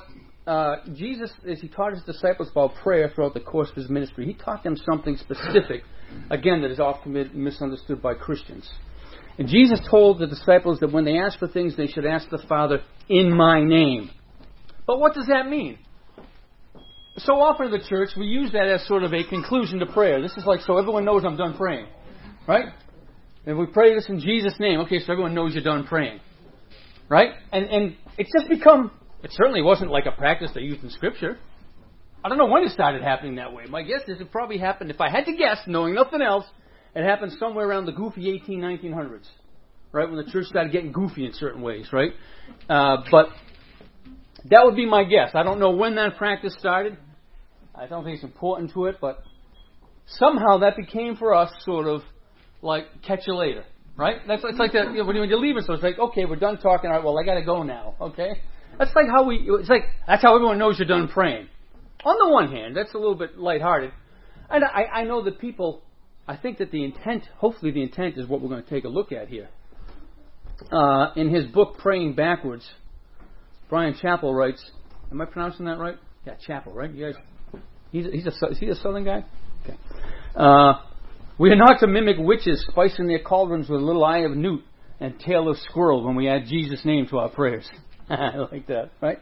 uh, Jesus, as he taught his disciples about prayer throughout the course of his ministry, he taught them something specific, again, that is often misunderstood by Christians. And Jesus told the disciples that when they ask for things, they should ask the Father in my name. But what does that mean? So often in the church, we use that as sort of a conclusion to prayer. This is like so everyone knows I'm done praying. Right? And we pray this in Jesus' name. Okay, so everyone knows you're done praying. Right? And, and it's just become, it certainly wasn't like a practice they used in Scripture. I don't know when it started happening that way. My guess is it probably happened, if I had to guess, knowing nothing else, it happened somewhere around the goofy 18, 1900s. Right? When the church started getting goofy in certain ways, right? Uh, but that would be my guess. I don't know when that practice started. I don't think it's important to it, but somehow that became for us sort of like catch you later, right? That's it's like that you know, when you're leaving. So it's like, okay, we're done talking. All right, well, I got to go now. Okay, that's like how we. It's like that's how everyone knows you're done praying. On the one hand, that's a little bit lighthearted, and I, I know that people. I think that the intent, hopefully, the intent is what we're going to take a look at here. Uh, in his book, Praying Backwards, Bryan Chapell writes. Am I pronouncing that right? Yeah, Chapell, right? You guys. He's he's a is he a Southern guy? Okay. Uh, we are not to mimic witches spicing their cauldrons with a little eye of newt and tail of squirrel when we add Jesus' name to our prayers. I like that, right?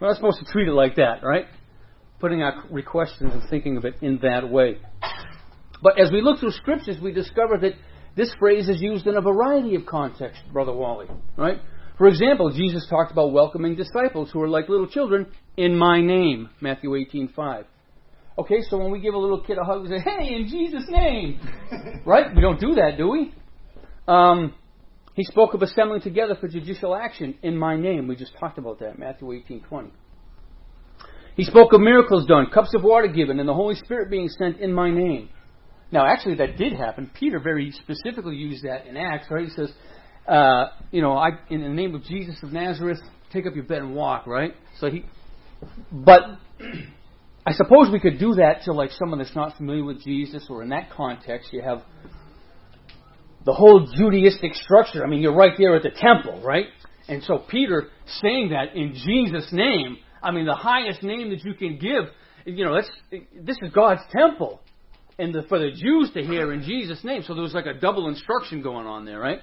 We're not supposed to treat it like that, right? Putting our requests and thinking of it in that way. But as we look through scriptures, we discover that this phrase is used in a variety of contexts, Brother Wally, right? For example, Jesus talked about welcoming disciples who are like little children in my name, Matthew 18:5. Okay, so when we give a little kid a hug, we say, "Hey, in Jesus' name," right? We don't do that, do we? Um, he spoke of assembling together for judicial action in my name. We just talked about that, Matthew 18:20. He spoke of miracles done, cups of water given, and the Holy Spirit being sent in my name. Now, actually, that did happen. Peter very specifically used that in Acts, right? He says, uh, you know, I, in the name of Jesus of Nazareth, take up your bed and walk, right? So he, but I suppose we could do that to like someone that's not familiar with Jesus, or in that context, you have the whole Judaistic structure. I mean, you're right there at the temple, right? And so Peter saying that in Jesus' name, I mean, the highest name that you can give, you know, that's, this is God's temple. And the, for the Jews to hear in Jesus' name. So there was like a double instruction going on there, right?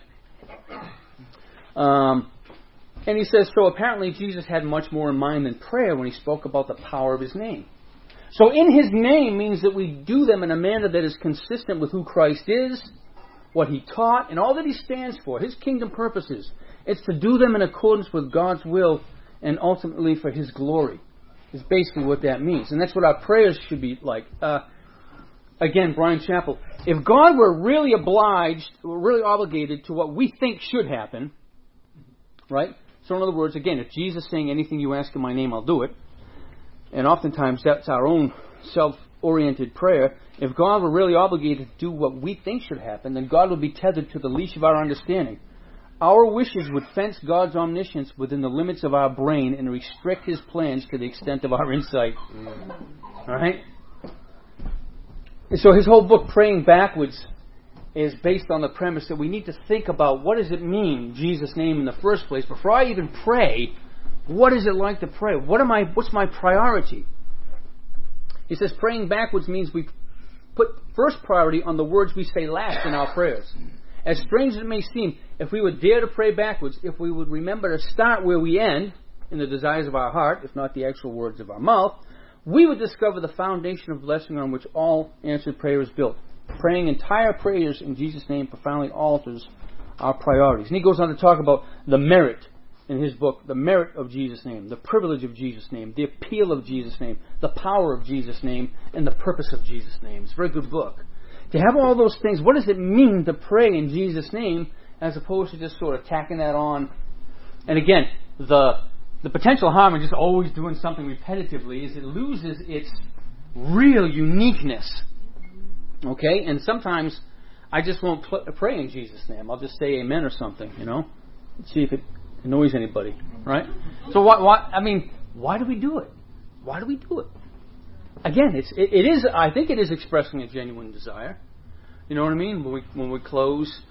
Um, and he says, so apparently Jesus had much more in mind than prayer when he spoke about the power of his name. So in his name means that we do them in a manner that is consistent with who Christ is, what he taught, and all that he stands for, his kingdom purposes. It's to do them in accordance with God's will and ultimately for his glory. Is basically what that means. And that's what our prayers should be like. Uh, again, Bryan Chapell, if God were really obliged, or really obligated to what we think should happen, right? So, in other words, again, if Jesus is saying anything you ask in my name, I'll do it, and oftentimes that's our own self oriented prayer. If God were really obligated to do what we think should happen, then God would be tethered to the leash of our understanding. Our wishes would fence God's omniscience within the limits of our brain and restrict His plans to the extent of our insight. All right? And so his whole book, Praying Backwards, is based on the premise that we need to think about what does it mean, Jesus' name in the first place. Before I even pray, what is it like to pray? What am I, what's my priority? He says praying backwards means we put first priority on the words we say last in our prayers. As strange as it may seem, if we would dare to pray backwards, if we would remember to start where we end, in the desires of our heart, if not the actual words of our mouth, we would discover the foundation of blessing on which all answered prayer is built. Praying entire prayers in Jesus' name profoundly alters our priorities. And he goes on to talk about the merit in his book, the merit of Jesus' name, the privilege of Jesus' name, the appeal of Jesus' name, the power of Jesus' name, and the purpose of Jesus' name. It's a very good book. To have all those things, what does it mean to pray in Jesus' name as opposed to just sort of tacking that on? And again, the the potential harm of just always doing something repetitively is it loses its real uniqueness. Okay? And sometimes I just won't pl- pray in Jesus' name. I'll just say amen or something, you know? See if it annoys anybody, right? So what, what, I mean, why do we do it? Why do we do it? Again, it's, it, it is, I think it is expressing a genuine desire. You know what I mean? When we, when we close,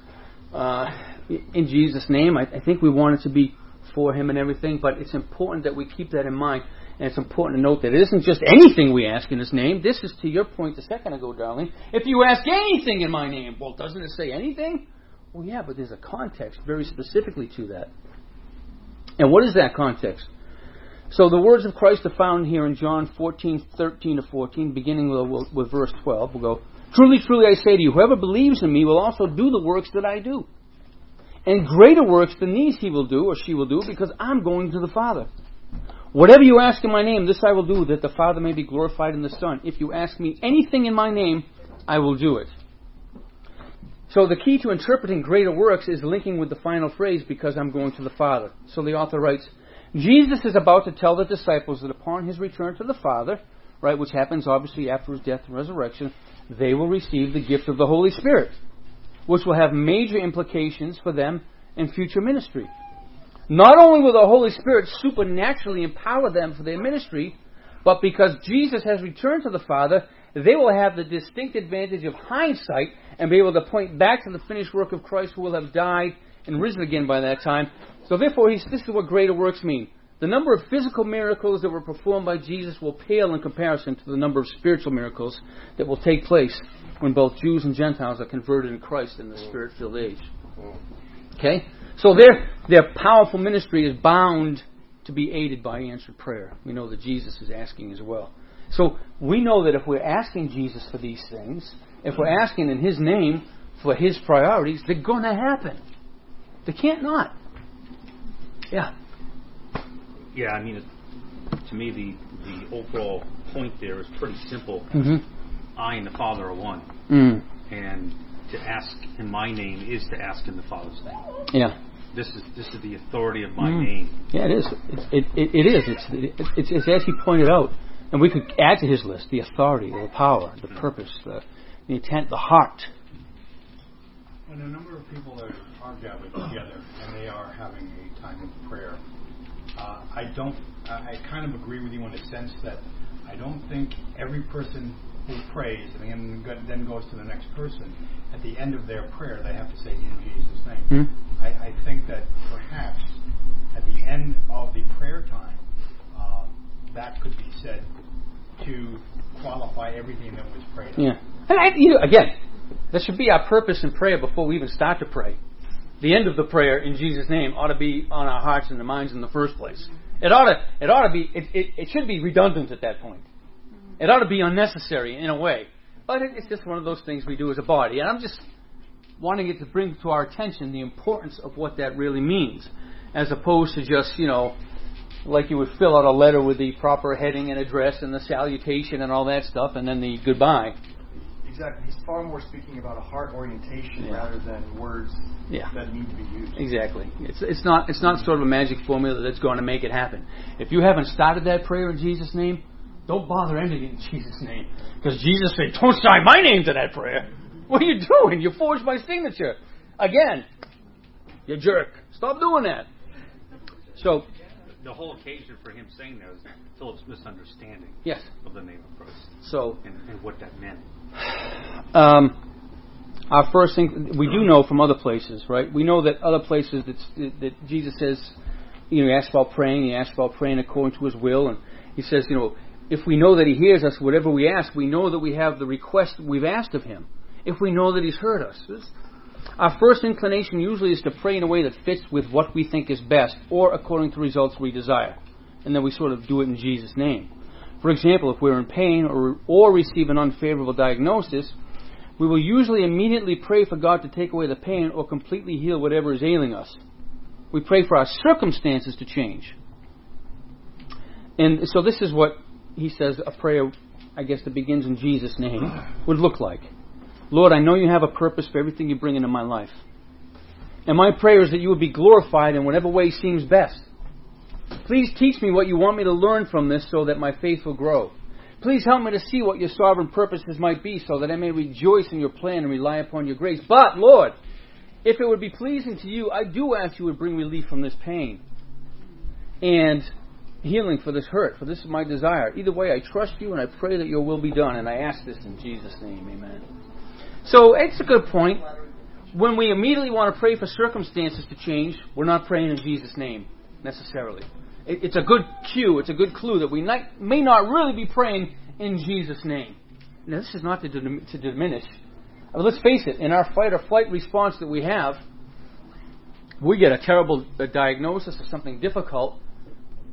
uh, in Jesus' name, I, I think we want it to be for Him and everything, but it's important that we keep that in mind. And it's important to note that it isn't just anything we ask in His name. This is to your point a second ago, darling. If you ask anything in my name, well, doesn't it say anything? Well, yeah, but there's a context very specifically to that. And what is that context? So the words of Christ are found here in John 14, 13 to 14, beginning with, with verse 12. We'll go, Truly, truly, I say to you, whoever believes in me will also do the works that I do. And greater works than these he will do, or she will do, because I'm going to the Father. Whatever you ask in my name, this I will do, that the Father may be glorified in the Son. If you ask me anything in my name, I will do it. So the key to interpreting greater works is linking with the final phrase, because I'm going to the Father. So the author writes, Jesus is about to tell the disciples that upon his return to the Father, right, which happens obviously after his death and resurrection, they will receive the gift of the Holy Spirit which will have major implications for them in future ministry. Not only will the Holy Spirit supernaturally empower them for their ministry, but because Jesus has returned to the Father, they will have the distinct advantage of hindsight and be able to point back to the finished work of Christ who will have died and risen again by that time. So therefore, this is what greater works mean. The number of physical miracles that were performed by Jesus will pale in comparison to the number of spiritual miracles that will take place when both Jews and Gentiles are converted in Christ in the spirit filled age. Okay? So their, their powerful ministry is bound to be aided by answered prayer. We know that Jesus is asking as well. So we know that if we're asking Jesus for these things, if we're asking in His name for His priorities, they're going to happen. They can't not. Yeah. Yeah, I mean, it, to me, the, the overall point there is pretty simple. Mm-hmm. I and the Father are one. Mm. And to ask in my name is to ask in the Father's name. Yeah. This is this is the authority of my Mm. name. Yeah, it is. It's, it, it, it is. It's, it, it's, it's as he pointed out. And we could add to his list the authority, the power, the purpose, the, the intent, the heart. When a number of people are, are gathered together and they are having a time of prayer, uh, I don't. I I kind of agree with you in a sense that I don't think every person who prays and then go- then goes to the next person at the end of their prayer they have to say in Jesus' name. Hmm? I, I think that perhaps at the end of the prayer time, uh, that could be said to qualify everything that was prayed. Yeah. And I, you know, again, that should be our purpose in prayer before we even start to pray. The end of the prayer in Jesus' name ought to be on our hearts and the minds in the first place. It ought to, it ought to be, it, it, it should be redundant at that point. It ought to be unnecessary in a way. But it, it's just one of those things we do as a body. And I'm just wanting it to bring to our attention the importance of what that really means, as opposed to just, you know, like you would fill out a letter with the proper heading and address and the salutation and all that stuff, and then the goodbye. Exactly. He's far more speaking about a heart orientation Yeah. rather than words Yeah. that need to be used. Exactly. It's it's not it's not sort of a magic formula that's going to make it happen. If you haven't started that prayer in Jesus' name, don't bother ending it in Jesus' name, because Jesus said, "Don't sign my name to that prayer." What are you doing? You forged my signature. Again, you jerk. Stop doing that. So, The whole occasion for him saying that was Philip's misunderstanding yes. of the name of Christ So, and, and what that meant. um, our first thing we do know from other places, right? We know that other places that that Jesus says, you know, he asks about praying. He asks about praying according to His will, and he says, you know, if we know that He hears us, whatever we ask, we know that we have the request we've asked of Him. If we know that He's heard us, This- our first inclination usually is to pray in a way that fits with what we think is best, or according to results we desire, and then we sort of do it in Jesus' name. For example, if we're in pain or, or receive an unfavorable diagnosis, we will usually immediately pray for God to take away the pain or completely heal whatever is ailing us. We pray for our circumstances to change. And so this is what he says a prayer, I guess, that begins in Jesus' name would look like. Lord, I know you have a purpose for everything you bring into my life. And my prayer is that you would be glorified in whatever way seems best. Please teach me what you want me to learn from this so that my faith will grow. Please help me to see what your sovereign purposes might be so that I may rejoice in your plan and rely upon your grace. But, Lord, if it would be pleasing to you, I do ask you would bring relief from this pain and healing for this hurt, for this is my desire. Either way, I trust you and I pray that your will be done, and I ask this in Jesus' name. Amen. So, it's a good point. When we immediately want to pray for circumstances to change, we're not praying in Jesus' name necessarily. It, it's a good cue, it's a good clue that we not, may not really be praying in Jesus' name. Now, this is not to, dim- to diminish. Mean, let's face it, in our fight or flight response that we have, we get a terrible uh, diagnosis of something difficult,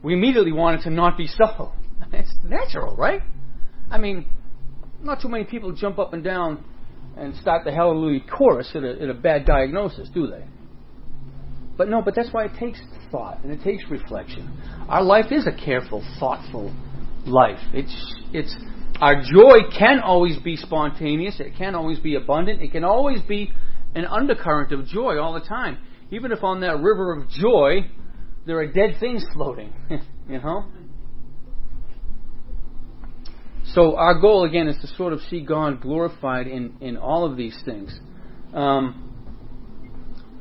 we immediately want it to not be so. It's natural, right? I mean, not too many people jump up and down and start the hallelujah chorus at a, at a bad diagnosis, do they? But no, but that's why it takes thought and it takes reflection. Our life is a careful, thoughtful life. It's it's our joy can always be spontaneous. It can always be abundant. It can always be an undercurrent of joy all the time. Even if on that river of joy there are dead things floating, you know. So our goal again is to sort of see God glorified in in all of these things. Um,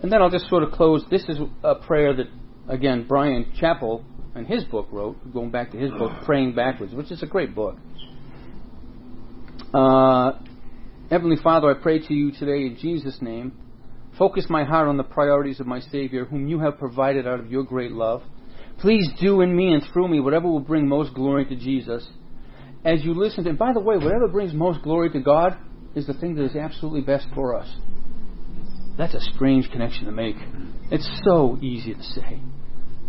and then I'll just sort of close. This is a prayer that, again, Bryan Chapell in his book wrote, going back to his book, Praying Backwards, which is a great book. Uh, Heavenly Father, I pray to you today in Jesus' name. Focus my heart on the priorities of my Savior, whom you have provided out of your great love. Please do in me and through me whatever will bring most glory to Jesus. As you listen to, and by the way, whatever brings most glory to God is the thing that is absolutely best for us. That's a strange connection to make. It's so easy to say.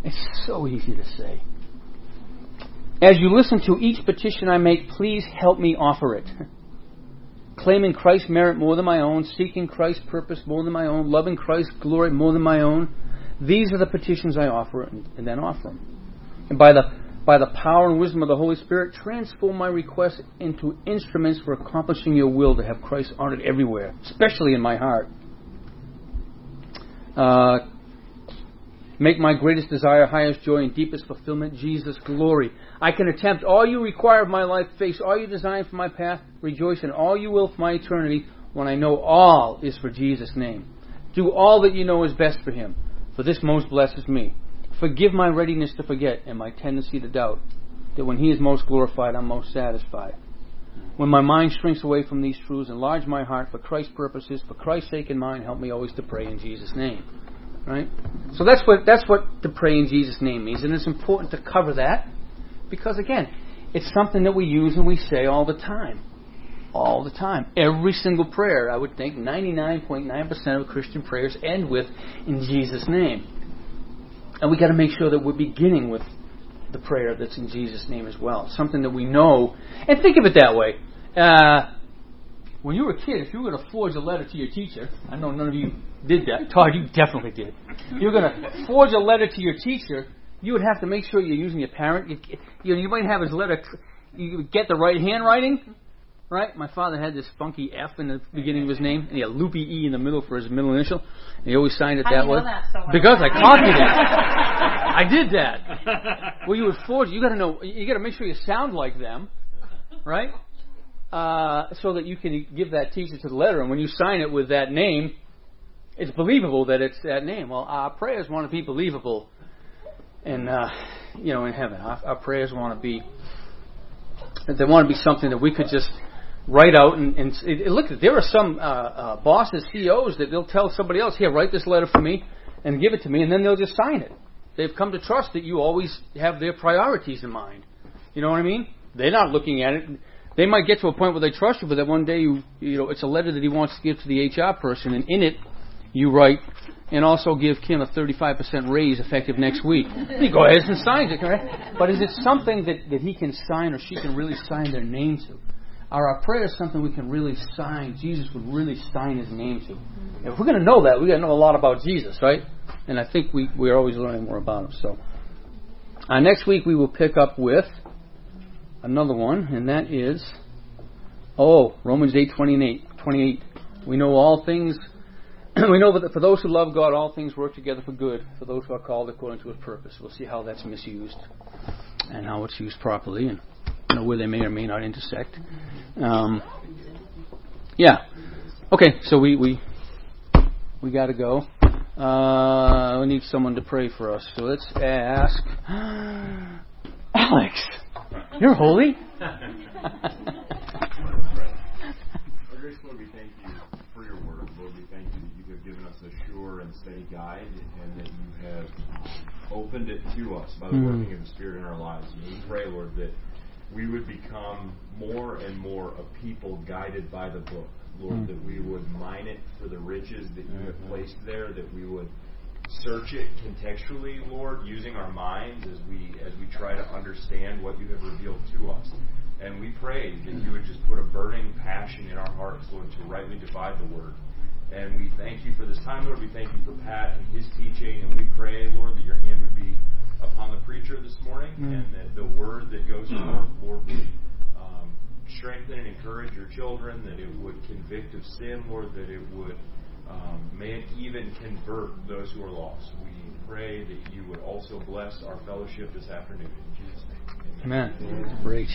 It's so easy to say. As you listen to each petition I make, please help me offer it. Claiming Christ's merit more than my own, seeking Christ's purpose more than my own, loving Christ's glory more than my own. These are the petitions I offer and, and then offer them. And by the, by the power and wisdom of the Holy Spirit, transform my requests into instruments for accomplishing your will to have Christ honored everywhere, especially in my heart. Uh, Make my greatest desire, highest joy, and deepest fulfillment Jesus' glory. I can attempt all you require of my life, face all you design for my path, rejoice in all you will for my eternity, when I know all is for Jesus' name. Do all that you know is best for him, for this most blesses me. Forgive my readiness to forget and my tendency to doubt, that when he is most glorified, I'm most satisfied. When my mind shrinks away from these truths, enlarge my heart for Christ's purposes, for Christ's sake and mine, help me always to pray in Jesus' name. Right? So that's what that's what to pray in Jesus' name means, and it's important to cover that because again, it's something that we use and we say all the time. All the time. Every single prayer, I would think 99.9% of Christian prayers end with in Jesus' name. And we got to make sure that we're beginning with the prayer that's in Jesus' name as well. Something that we know. And think of it that way. Uh, when you were a kid, if you were going to forge a letter to your teacher, I know none of you did that. Todd, you definitely did. If you were going to forge a letter to your teacher, you would have to make sure you're using your parent. You, you you might have his letter. You get the right handwriting, right? My father had this funky F in the beginning of his name, and he had a loopy E in the middle for his middle initial. And he always signed it How that do you way. know that so well? Because I copied it. I did that. Well, you would forge. You got to know. You got to make sure you sound like them, right? Uh, so that you can give that teacher to the letter, and when you sign it with that name, it's believable that it's that name. Well, our prayers want to be believable, and uh, you know, in heaven. Our, our prayers want to be. They want to be something that we could just write out and, and it, look. There are some uh, uh, bosses, CEOs that they'll tell somebody else, "Here, write this letter for me and give it to me," and then they'll just sign it. They've come to trust that you always have their priorities in mind. You know what I mean? They're not looking at it. They might get to a point where they trust you, but then one day you, you know, it's a letter that he wants to give to the HR person, and in it, you write, and also give Kim a 35% raise effective next week. He goes ahead and signs it? But is it something that, that he can sign or she can really sign their name to? Are our prayers something we can really sign? Jesus would really sign his name to. If we're going to know that, we've got to know a lot about Jesus, right? And I think we, we're always learning more about him. So, uh, next week we will pick up with another one, and that is, oh, Romans 8 28. 28. We know all things. we know that for those who love God, all things work together for good, for those who are called according to his purpose. We'll see how that's misused and how it's used properly, you know where they may or may not intersect. Um, yeah. Okay, so we we we got to go. Uh, we need someone to pray for us. So let's ask Alex. You're holy. Lord, we thank you for your word. Lord, we thank you that you have given us a sure and steady guide and that you have opened it to us by the Mm. working of the Spirit in our lives. And we pray, Lord, that we would become more and more a people guided by the book. Lord, Mm. that we would mine it for the riches that you have placed there, that we would search it contextually, Lord, using our minds as we as we try to understand what you have revealed to us. And we pray that you would just put a burning passion in our hearts, Lord, to rightly divide the word. And we thank you for this time, Lord. We thank you for Pat and his teaching, and we pray, Lord, that your hand would be upon the preacher this morning, Mm. and that the word that goes forth, Lord, would um, strengthen and encourage your children, that it would convict of sin, Lord, that it would um, may it even convert those who are lost. We pray that you would also bless our fellowship this afternoon. In Jesus' name. Amen. Great.